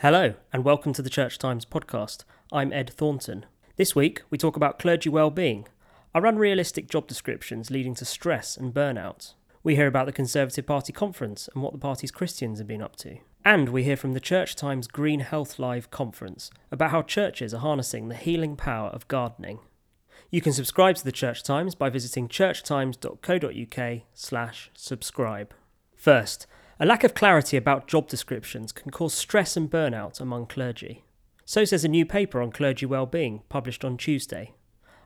Hello, and welcome to the Church Times podcast. I'm Ed Thornton. This week, we talk about clergy well-being. Are unrealistic job descriptions leading to stress and burnout? We hear about the Conservative Party conference and what the party's Christians have been up to. And we hear from the Church Times Green Health Live conference about how churches are harnessing the healing power of gardening. You can subscribe to the Church Times by visiting churchtimes.co.uk slash subscribe. First, a lack of clarity about job descriptions can cause stress and burnout among clergy. So says a new paper on clergy well-being published on Tuesday.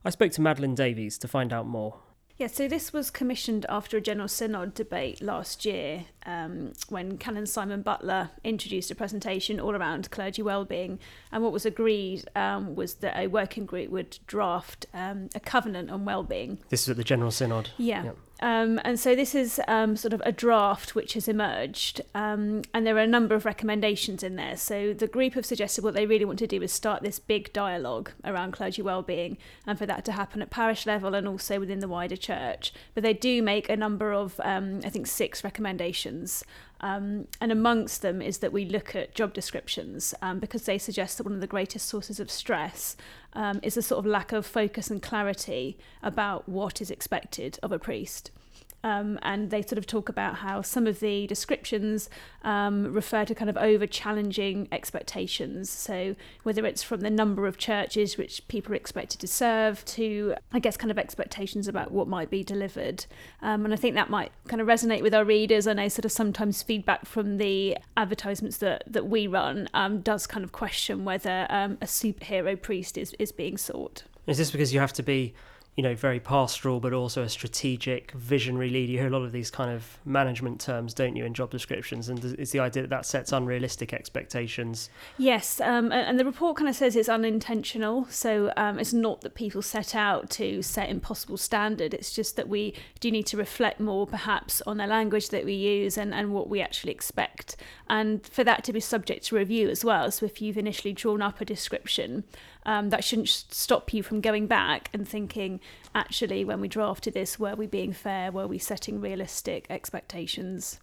I spoke to Madeline Davies to find out more. Yeah, so this was commissioned after a General Synod debate last year um, when Canon Simon Butler introduced a presentation all around clergy wellbeing. And what was agreed um, was that a working group would draft um, a covenant on wellbeing. This is at the General Synod. Yeah. Yep. Um, and so this is um, sort of a draft which has emerged, um, and there are a number of recommendations in there. So the group have suggested what they really want to do is start this big dialogue around clergy wellbeing, and for that to happen at parish level and also within the wider church. But they do make a number of, um, I think, six recommendations. Um, and amongst them is that we look at job descriptions um, because they suggest that one of the greatest sources of stress um, is a sort of lack of focus and clarity about what is expected of a priest. Um, and they sort of talk about how some of the descriptions um, refer to kind of over challenging expectations. So, whether it's from the number of churches which people are expected to serve to, I guess, kind of expectations about what might be delivered. Um, and I think that might kind of resonate with our readers. I know sort of sometimes feedback from the advertisements that, that we run um, does kind of question whether um, a superhero priest is, is being sought. Is this because you have to be you know, very pastoral, but also a strategic, visionary leader. You hear a lot of these kind of management terms, don't you, in job descriptions? And it's the idea that that sets unrealistic expectations. Yes, um, and the report kind of says it's unintentional. So um, it's not that people set out to set impossible standard. It's just that we do need to reflect more, perhaps, on the language that we use and, and what we actually expect. And for that to be subject to review as well. So if you've initially drawn up a description, um, that shouldn't stop you from going back and thinking, actually, when we drafted this, were we being fair? Were we setting realistic expectations?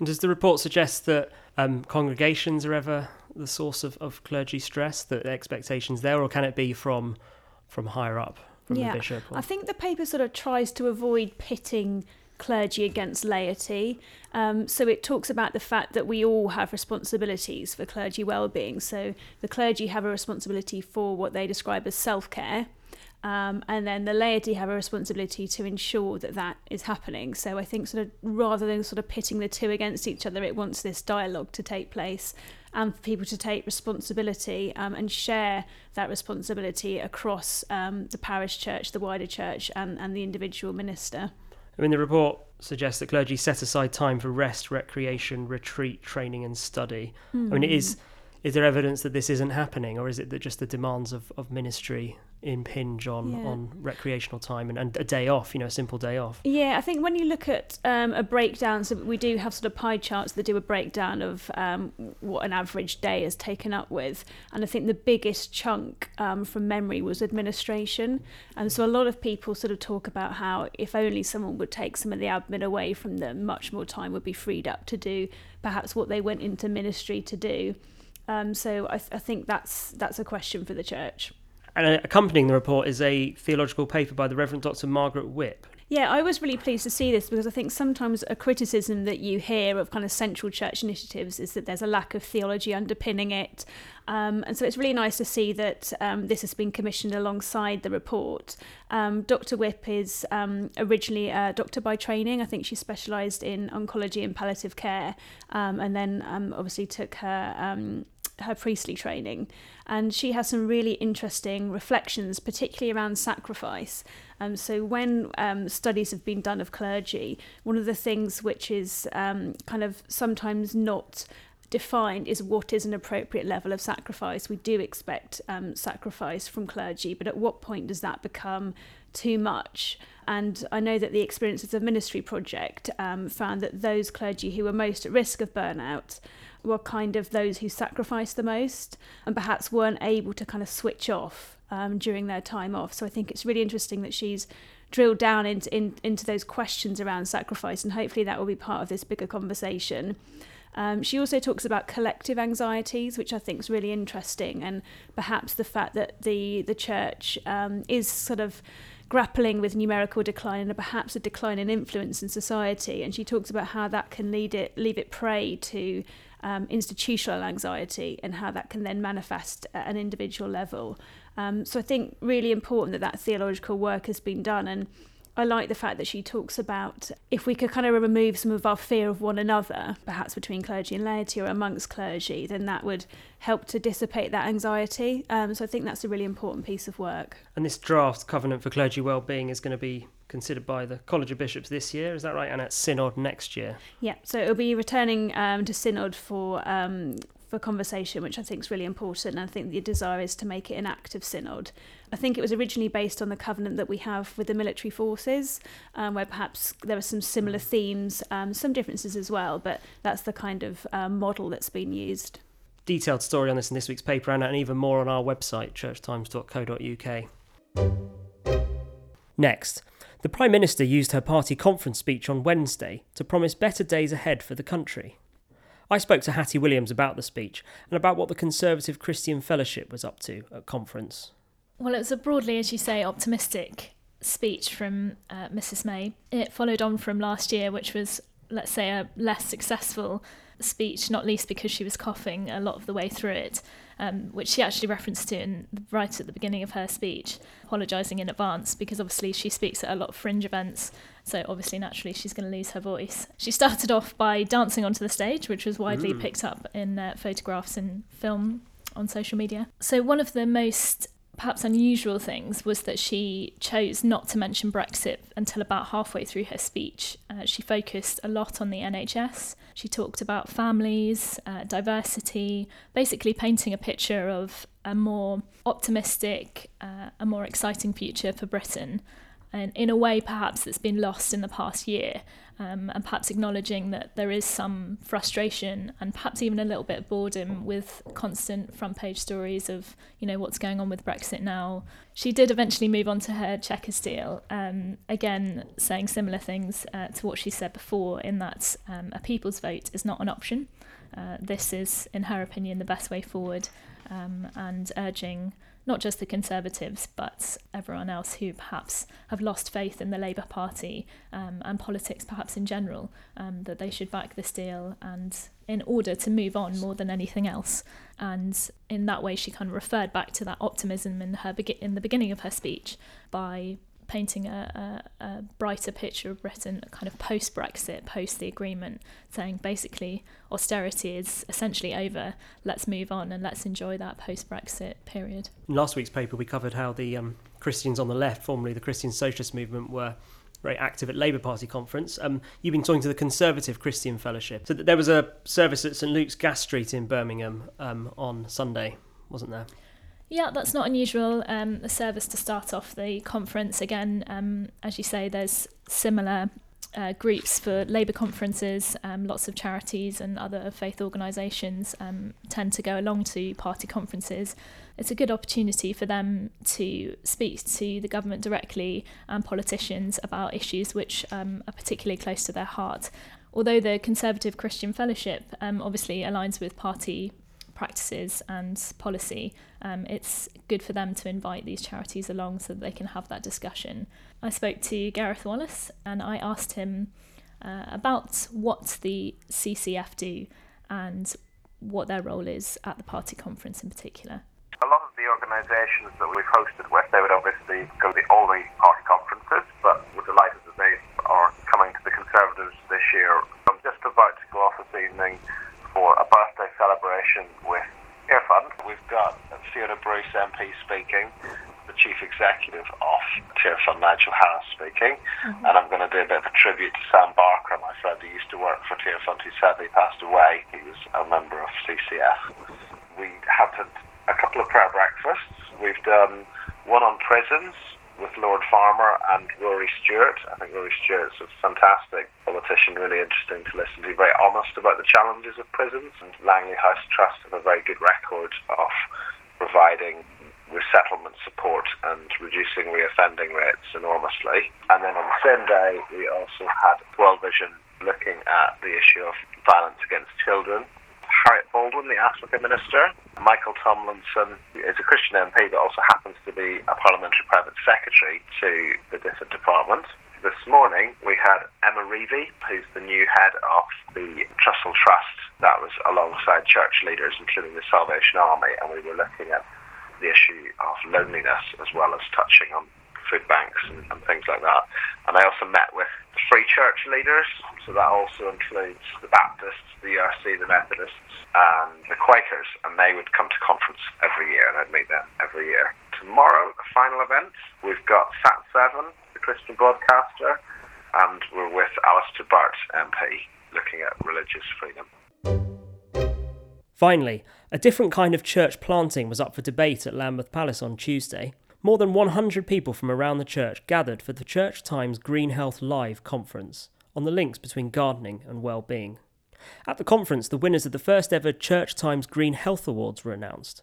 And does the report suggest that um, congregations are ever the source of, of clergy stress, that expectations there, or can it be from from higher up, from yeah, the? I think the paper sort of tries to avoid pitting clergy against laity. Um, so it talks about the fact that we all have responsibilities for clergy well-being. So the clergy have a responsibility for what they describe as self-care. Um, and then the laity have a responsibility to ensure that that is happening. So I think sort of rather than sort of pitting the two against each other, it wants this dialogue to take place and for people to take responsibility um, and share that responsibility across um, the parish church, the wider church, and, and the individual minister. I mean, the report suggests that clergy set aside time for rest, recreation, retreat, training, and study. Mm. I mean, is is there evidence that this isn't happening, or is it that just the demands of, of ministry impinge on yeah. on recreational time and, and a day off you know a simple day off. Yeah i think when you look at um, a breakdown so we do have sort of pie charts that do a breakdown of um, what an average day is taken up with. And i think the biggest chunk um, from memory was administration. And so a lot of people sort of talk about how if only someone would take some of the admin away from them much more time would be freed up to do perhaps what they went into ministry to do. Um, so I, th- I think that's that's a question for the church and accompanying the report is a theological paper by the Reverend Dr. Margaret Whipp. Yeah, I was really pleased to see this because I think sometimes a criticism that you hear of kind of central church initiatives is that there's a lack of theology underpinning it. Um, and so it's really nice to see that um, this has been commissioned alongside the report. Um, Dr. Whipp is um, originally a doctor by training. I think she specialised in oncology and palliative care, um, and then um, obviously took her her priestly training, and she has some really interesting reflections, particularly around sacrifice. Um, so, when um, studies have been done of clergy, one of the things which is um, kind of sometimes not defined is what is an appropriate level of sacrifice. We do expect um, sacrifice from clergy, but at what point does that become too much? And I know that the Experiences of Ministry project um, found that those clergy who were most at risk of burnout were kind of those who sacrificed the most and perhaps weren't able to kind of switch off um, during their time off. So I think it's really interesting that she's drilled down into in, into those questions around sacrifice, and hopefully that will be part of this bigger conversation. Um, she also talks about collective anxieties, which I think is really interesting, and perhaps the fact that the the church um, is sort of grappling with numerical decline and perhaps a decline in influence in society. And she talks about how that can lead it leave it prey to um, institutional anxiety and how that can then manifest at an individual level. Um, so I think really important that that theological work has been done and I like the fact that she talks about if we could kind of remove some of our fear of one another, perhaps between clergy and laity or amongst clergy, then that would help to dissipate that anxiety. Um, so I think that's a really important piece of work. And this draft covenant for clergy well-being is going to be considered by the College of Bishops this year, is that right? And at Synod next year. Yeah, so it'll be returning um, to Synod for um, for conversation, which I think is really important. And I think the desire is to make it an Act of Synod. I think it was originally based on the covenant that we have with the military forces, um, where perhaps there are some similar themes, um, some differences as well, but that's the kind of um, model that's been used. Detailed story on this in this week's paper, and even more on our website, churchtimes.co.uk. Next, the Prime Minister used her party conference speech on Wednesday to promise better days ahead for the country. I spoke to Hattie Williams about the speech and about what the Conservative Christian Fellowship was up to at conference. Well, it was a broadly, as you say, optimistic speech from uh, Mrs. May. It followed on from last year, which was, let's say, a less successful speech, not least because she was coughing a lot of the way through it, um, which she actually referenced to in, right at the beginning of her speech, apologising in advance because obviously she speaks at a lot of fringe events, so obviously naturally she's going to lose her voice. She started off by dancing onto the stage, which was widely mm. picked up in uh, photographs and film on social media. So one of the most perhaps unusual things was that she chose not to mention Brexit until about halfway through her speech. Uh, she focused a lot on the NHS. She talked about families, uh, diversity, basically painting a picture of a more optimistic, uh, a more exciting future for Britain. And in a way, perhaps that's been lost in the past year um, and perhaps acknowledging that there is some frustration and perhaps even a little bit of boredom with constant front page stories of you know what's going on with Brexit now. She did eventually move on to her Chequers deal, um, again saying similar things uh, to what she said before, in that um, a people's vote is not an option. Uh, this is, in her opinion, the best way forward, um, and urging not just the Conservatives, but everyone else who perhaps have lost faith in the Labour Party um, and politics, perhaps in general, um, that they should back this deal and in order to move on more than anything else. And in that way, she kind of referred back to that optimism in her in the beginning of her speech by painting a, a, a brighter picture of Britain, kind of post Brexit, post the agreement, saying basically austerity is essentially over. Let's move on and let's enjoy that post Brexit period. In last week's paper, we covered how the um, Christians on the left, formerly the Christian Socialist Movement, were very active at Labour Party conference. Um, you've been talking to the Conservative Christian Fellowship. So there was a service at St Luke's Gas Street in Birmingham um, on Sunday, wasn't there? Yeah, that's not unusual. Um, the service to start off the conference again, um, as you say, there's similar uh, groups for Labour conferences. Um, lots of charities and other faith organisations um, tend to go along to party conferences. It's a good opportunity for them to speak to the government directly and politicians about issues which um, are particularly close to their heart. Although the Conservative Christian Fellowship um, obviously aligns with party practices and policy, um, it's good for them to invite these charities along so that they can have that discussion. I spoke to Gareth Wallace and I asked him uh, about what the CCF do and what their role is at the party conference in particular. A lot of the organisations that we've hosted with, they would obviously go to all the party conferences, but we're delighted that they are coming to the Conservatives this year. I'm just about to go off this evening for a birthday celebration with Tearfund. We've got Fiona Bruce MP speaking, the Chief Executive of Tearfund, Nigel Harris speaking, mm-hmm. and I'm going to do a bit of a tribute to Sam Barker, my friend who used to work for Tearfund, who sadly passed away. He was a member of CCF. We had a couple of prayer breakfasts. We've done one on prisons, with Lord Farmer and Rory Stewart. I think Rory Stewart's a fantastic politician, really interesting to listen to, very honest about the challenges of prisons. And Langley House Trust have a very good record of providing resettlement support and reducing reoffending rates enormously. And then on the same day, we also had World Vision looking at the issue of violence against children. Harriet Baldwin, the Africa Minister, Michael Tomlinson is a Christian MP but also happens to be a parliamentary private secretary to the different department. This morning we had Emma Revie, who's the new head of the Trussell Trust. That was alongside church leaders, including the Salvation Army, and we were looking at the issue of loneliness as well as touching on food banks and, and things like that. And I also met with the Free Church leaders, so that also includes the Baptists, the URC, the Methodists, and the Quakers, and they would come to conference every year, and I'd meet them every year. Tomorrow, the final event, we've got Sat7, the Christian broadcaster, and we're with Alistair Burt, MP, looking at religious freedom. Finally, a different kind of church planting was up for debate at Lambeth Palace on Tuesday. More than 100 people from around the church gathered for the Church Times Green Health Live conference on the links between gardening and well-being. At the conference, the winners of the first ever Church Times Green Health Awards were announced.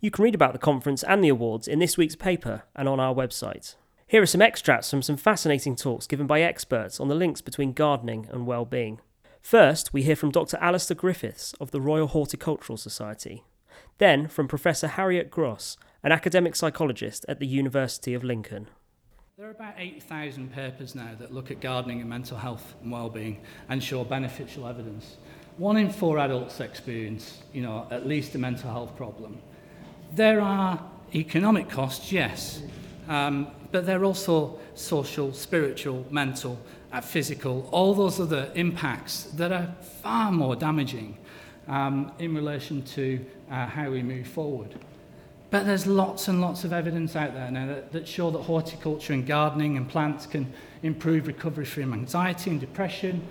You can read about the conference and the awards in this week's paper and on our website. Here are some extracts from some fascinating talks given by experts on the links between gardening and well-being. First, we hear from Dr. Alistair Griffiths of the Royal Horticultural Society. Then, from Professor Harriet Gross, an academic psychologist at the University of Lincoln. There are about 8,000 papers now that look at gardening and mental health and well-being and show beneficial evidence. One in four adults experience, you know, at least a mental health problem. There are economic costs, yes, um, but there are also social, spiritual, mental, uh, physical, all those other impacts that are far more damaging um, in relation to uh, how we move forward. But there's lots and lots of evidence out there now that, that show that horticulture and gardening and plants can improve recovery from anxiety and depression,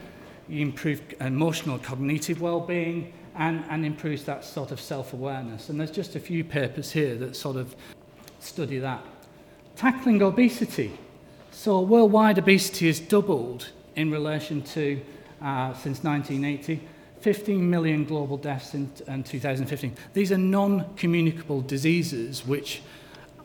you improve emotional cognitive well-being, and, and improves that sort of self-awareness. And there's just a few papers here that sort of study that. Tackling obesity. So worldwide obesity has doubled in relation to uh, since 1980. 15 million global deaths in, in 2015. These are non-communicable diseases which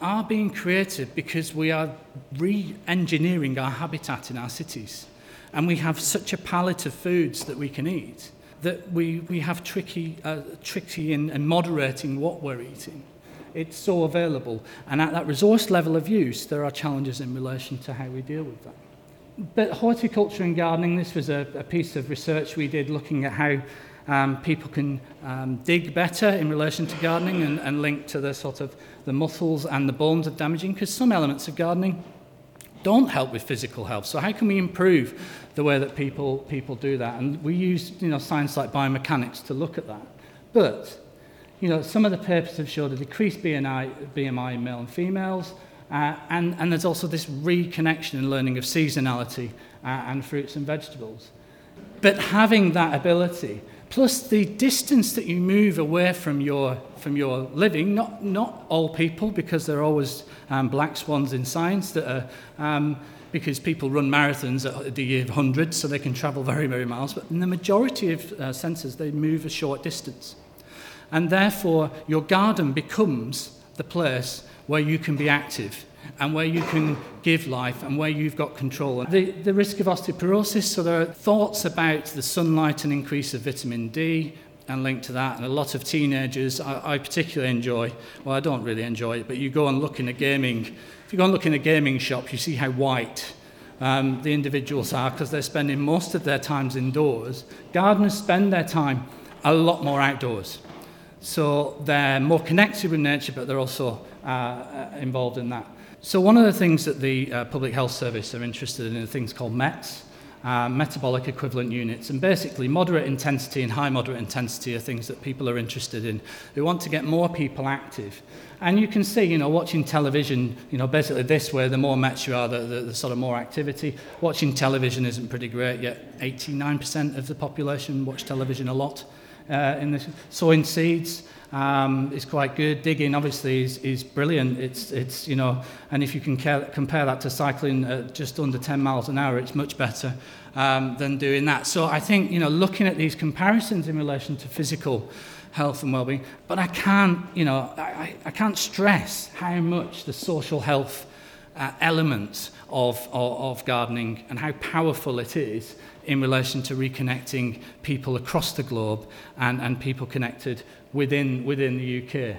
are being created because we are re-engineering our habitat in our cities. And we have such a palette of foods that we can eat that we, we have tricky, uh, tricky in, in moderating what we're eating. It's so available. And at that resource level of use, there are challenges in relation to how we deal with that. But horticulture and gardening, this was a, a piece of research we did looking at how um, people can um, dig better in relation to gardening and, and link to the sort of the muscles and the bones of damaging because some elements of gardening don't help with physical health. So how can we improve the way that people people do that? And we use you know science like biomechanics to look at that. But you know some of the papers have showed a decreased BMI, BMI in male and females, Uh, and, and there's also this reconnection and learning of seasonality uh, and fruits and vegetables. But having that ability, plus the distance that you move away from your, from your living, not, not all people, because there are always um, black swans in science that are, um, because people run marathons at the year of hundreds, so they can travel very, very miles, but in the majority of uh, senses, they move a short distance. And therefore, your garden becomes the place where you can be active and where you can give life and where you've got control. The, the risk of osteoporosis, so there are thoughts about the sunlight and increase of vitamin D and linked to that. And a lot of teenagers, I, I particularly enjoy, well, I don't really enjoy it, but you go and look in a gaming, if you go and look in a gaming shop, you see how white um, the individuals are because they're spending most of their times indoors. Gardeners spend their time a lot more outdoors. So they're more connected with nature, but they're also uh, uh, involved in that. So one of the things that the uh, Public Health Service are interested in are things called METs, uh, metabolic equivalent units. And basically, moderate intensity and high moderate intensity are things that people are interested in. They want to get more people active. And you can see, you know, watching television, you know, basically this way, the more METs you are, the, the, the sort of more activity. Watching television isn't pretty great, yet 89% of the population watch television a lot uh, in the sowing seeds um, is quite good. Digging, obviously, is, is brilliant. It's, it's, you know, and if you can care, compare that to cycling at just under 10 miles an hour, it's much better um, than doing that. So I think, you know, looking at these comparisons in relation to physical health and well-being, but I can't, you know, I, I can't stress how much the social health uh, element of, of, of gardening and how powerful it is in relation to reconnecting people across the globe and, and people connected within, within the UK.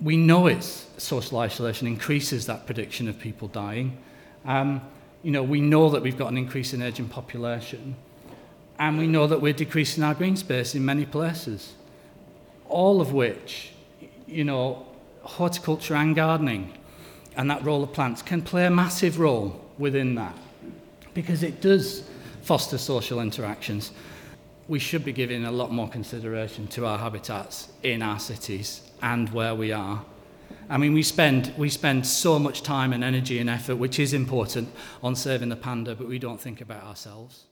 We know it's social isolation increases that prediction of people dying. Um, you know, we know that we've got an increase in aging population, and we know that we're decreasing our green space in many places. All of which, you know, horticulture and gardening and that role of plants can play a massive role within that because it does foster social interactions. We should be giving a lot more consideration to our habitats in our cities and where we are. I mean, we spend, we spend so much time and energy and effort, which is important, on saving the panda, but we don't think about ourselves.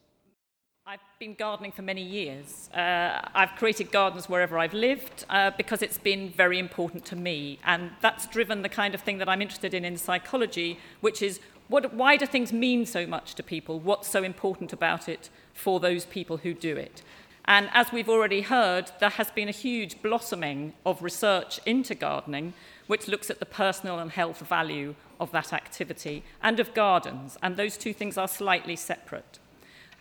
Been gardening for many years. Uh, I've created gardens wherever I've lived uh, because it's been very important to me. And that's driven the kind of thing that I'm interested in in psychology, which is what, why do things mean so much to people? What's so important about it for those people who do it? And as we've already heard, there has been a huge blossoming of research into gardening, which looks at the personal and health value of that activity and of gardens. And those two things are slightly separate.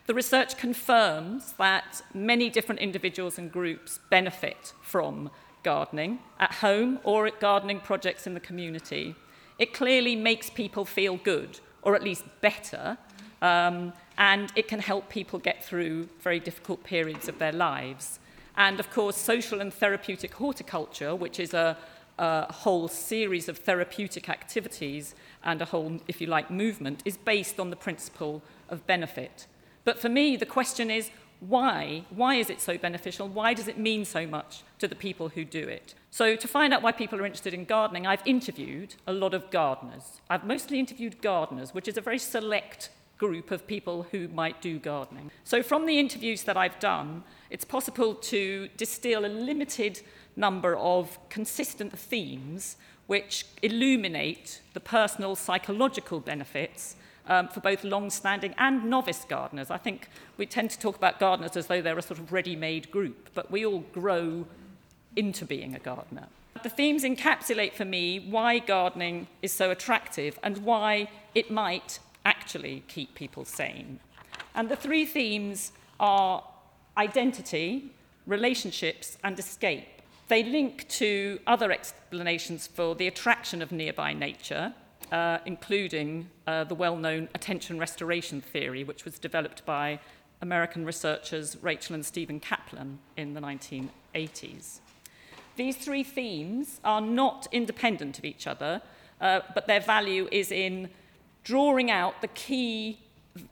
The research confirms that many different individuals and groups benefit from gardening at home or at gardening projects in the community. It clearly makes people feel good, or at least better, um, and it can help people get through very difficult periods of their lives. And of course, social and therapeutic horticulture, which is a, a whole series of therapeutic activities and a whole, if you like, movement, is based on the principle of benefit. But for me, the question is why? Why is it so beneficial? Why does it mean so much to the people who do it? So, to find out why people are interested in gardening, I've interviewed a lot of gardeners. I've mostly interviewed gardeners, which is a very select group of people who might do gardening. So, from the interviews that I've done, it's possible to distill a limited number of consistent themes which illuminate the personal psychological benefits um, for both long-standing and novice gardeners. I think we tend to talk about gardeners as though they're a sort of ready-made group, but we all grow into being a gardener. The themes encapsulate for me why gardening is so attractive and why it might actually keep people sane. And the three themes are identity, relationships, and escape. They link to other explanations for the attraction of nearby nature, uh, including uh, the well-known attention restoration theory, which was developed by American researchers Rachel and Stephen Kaplan in the 1980s. These three themes are not independent of each other, uh, but their value is in drawing out the key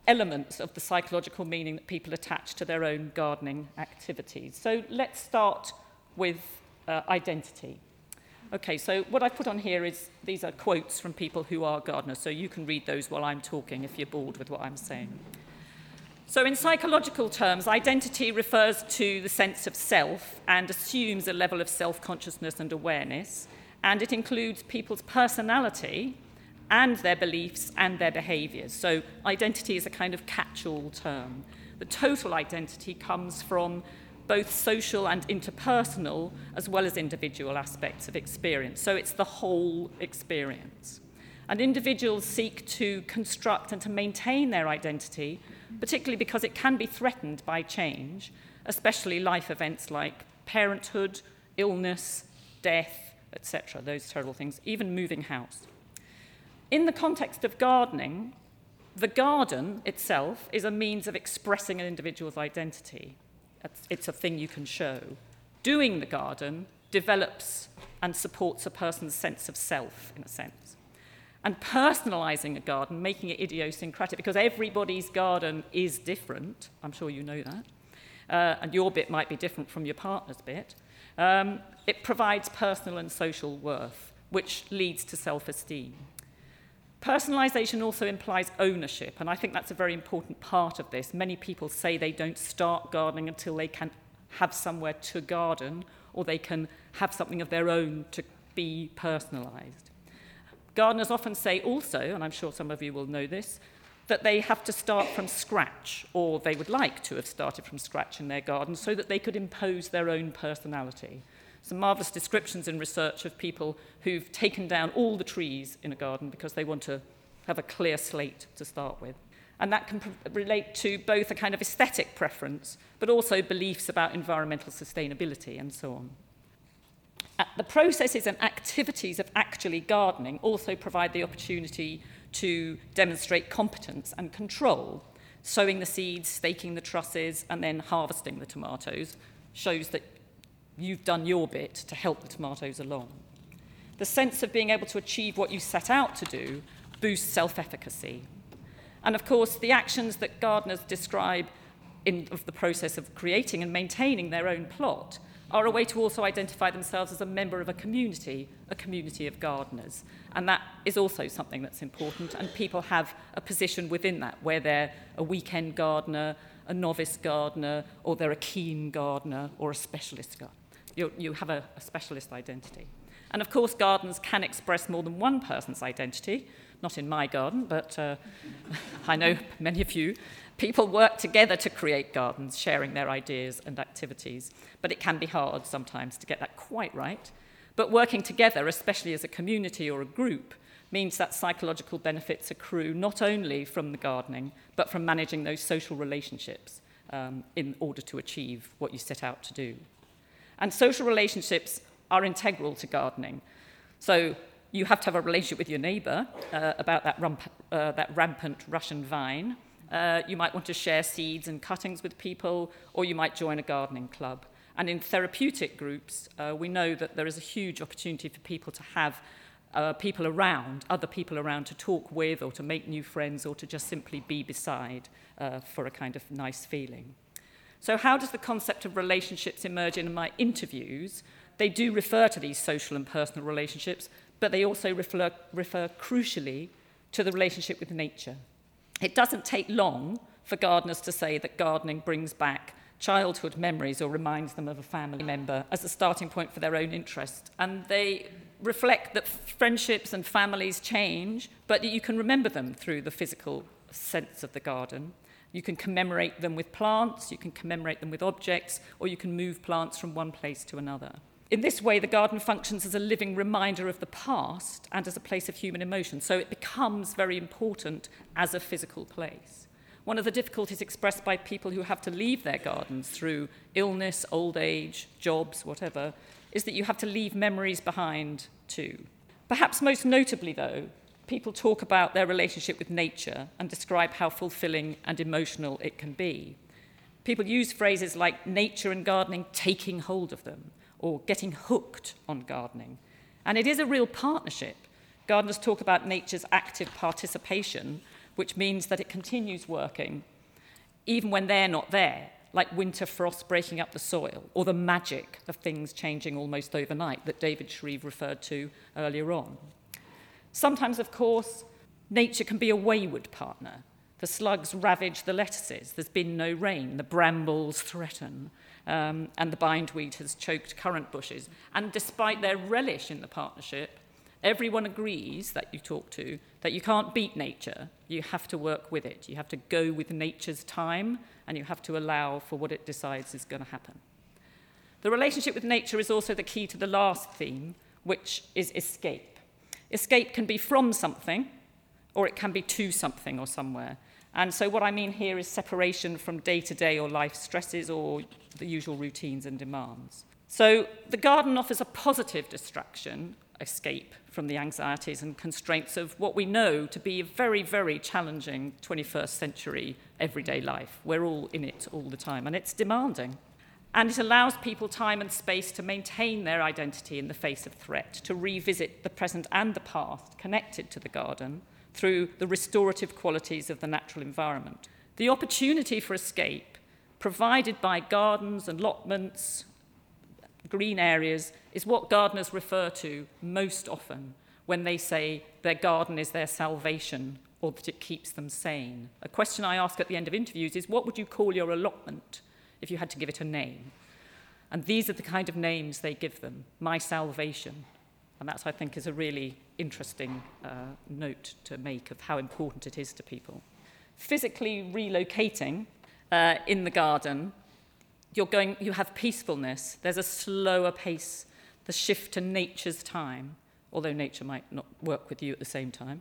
elements of the psychological meaning that people attach to their own gardening activities. So let's start with uh, identity. Okay, so what I've put on here is these are quotes from people who are gardeners, so you can read those while I'm talking if you're bored with what I'm saying. So, in psychological terms, identity refers to the sense of self and assumes a level of self consciousness and awareness, and it includes people's personality and their beliefs and their behaviors. So, identity is a kind of catch all term. The total identity comes from both social and interpersonal, as well as individual aspects of experience. So it's the whole experience. And individuals seek to construct and to maintain their identity, particularly because it can be threatened by change, especially life events like parenthood, illness, death, etc., those terrible things, even moving house. In the context of gardening, the garden itself is a means of expressing an individual's identity. it's a thing you can show. Doing the garden develops and supports a person's sense of self, in a sense. And personalizing a garden, making it idiosyncratic, because everybody's garden is different. I'm sure you know that. Uh, and your bit might be different from your partner's bit. Um, it provides personal and social worth, which leads to self esteem. Personalisation also implies ownership, and I think that's a very important part of this. Many people say they don't start gardening until they can have somewhere to garden or they can have something of their own to be personalised. Gardeners often say also, and I'm sure some of you will know this, that they have to start from scratch or they would like to have started from scratch in their garden so that they could impose their own personality. Some marvellous descriptions in research of people who've taken down all the trees in a garden because they want to have a clear slate to start with. And that can relate to both a kind of aesthetic preference, but also beliefs about environmental sustainability and so on. Uh, the processes and activities of actually gardening also provide the opportunity to demonstrate competence and control. Sowing the seeds, staking the trusses, and then harvesting the tomatoes shows that you've done your bit to help the tomatoes along. The sense of being able to achieve what you set out to do boosts self efficacy. And of course, the actions that gardeners describe in of the process of creating and maintaining their own plot are a way to also identify themselves as a member of a community, a community of gardeners. And that is also something that's important. And people have a position within that, where they're a weekend gardener, a novice gardener, or they're a keen gardener, or a specialist gardener. you, you have a, a specialist identity. And of course, gardens can express more than one person's identity, not in my garden, but uh, I know many of you. People work together to create gardens, sharing their ideas and activities, but it can be hard sometimes to get that quite right. But working together, especially as a community or a group, means that psychological benefits accrue not only from the gardening, but from managing those social relationships um, in order to achieve what you set out to do. And social relationships are integral to gardening. So you have to have a relationship with your neighbour uh, about that, rump, uh, that rampant Russian vine. Uh, you might want to share seeds and cuttings with people, or you might join a gardening club. And in therapeutic groups, uh, we know that there is a huge opportunity for people to have uh, people around, other people around to talk with or to make new friends or to just simply be beside uh, for a kind of nice feeling. So how does the concept of relationships emerge in my interviews? They do refer to these social and personal relationships, but they also refer, refer crucially to the relationship with nature. It doesn't take long for gardeners to say that gardening brings back childhood memories or reminds them of a family member as a starting point for their own interest. And they reflect that friendships and families change, but that you can remember them through the physical sense of the garden. You can commemorate them with plants, you can commemorate them with objects, or you can move plants from one place to another. In this way, the garden functions as a living reminder of the past and as a place of human emotion, so it becomes very important as a physical place. One of the difficulties expressed by people who have to leave their gardens through illness, old age, jobs, whatever, is that you have to leave memories behind too. Perhaps most notably, though, people talk about their relationship with nature and describe how fulfilling and emotional it can be. People use phrases like nature and gardening taking hold of them or getting hooked on gardening. And it is a real partnership. Gardeners talk about nature's active participation which means that it continues working even when they're not there, like winter frost breaking up the soil, or the magic of things changing almost overnight that David Shreeve referred to earlier on. Sometimes, of course, nature can be a wayward partner. The slugs ravage the lettuces, there's been no rain, the brambles threaten, um, and the bindweed has choked currant bushes. And despite their relish in the partnership, everyone agrees that you talk to that you can't beat nature. You have to work with it. You have to go with nature's time and you have to allow for what it decides is going to happen. The relationship with nature is also the key to the last theme, which is escape. Escape can be from something, or it can be to something or somewhere. And so, what I mean here is separation from day to day or life stresses or the usual routines and demands. So, the garden offers a positive distraction, escape from the anxieties and constraints of what we know to be a very, very challenging 21st century everyday life. We're all in it all the time, and it's demanding and it allows people time and space to maintain their identity in the face of threat, to revisit the present and the past connected to the garden through the restorative qualities of the natural environment. The opportunity for escape provided by gardens and allotments, green areas, is what gardeners refer to most often when they say their garden is their salvation or that it keeps them sane. A question I ask at the end of interviews is what would you call your allotment? if you had to give it a name. And these are the kind of names they give them my salvation. And that, I think, is a really interesting uh, note to make of how important it is to people. Physically relocating uh, in the garden, you're going, you have peacefulness, there's a slower pace, the shift to nature's time, although nature might not work with you at the same time.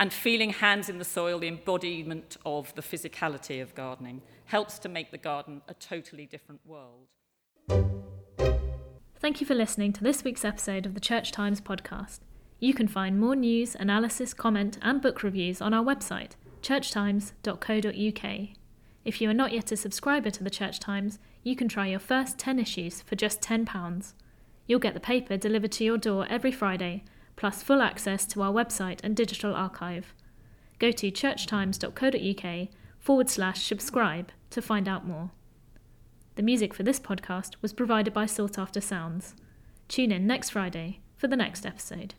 And feeling hands in the soil, the embodiment of the physicality of gardening, helps to make the garden a totally different world. Thank you for listening to this week's episode of the Church Times podcast. You can find more news, analysis, comment, and book reviews on our website, churchtimes.co.uk. If you are not yet a subscriber to the Church Times, you can try your first 10 issues for just £10. You'll get the paper delivered to your door every Friday, plus full access to our website and digital archive. Go to churchtimes.co.uk forward slash subscribe to find out more. The music for this podcast was provided by Sought After Sounds. Tune in next Friday for the next episode.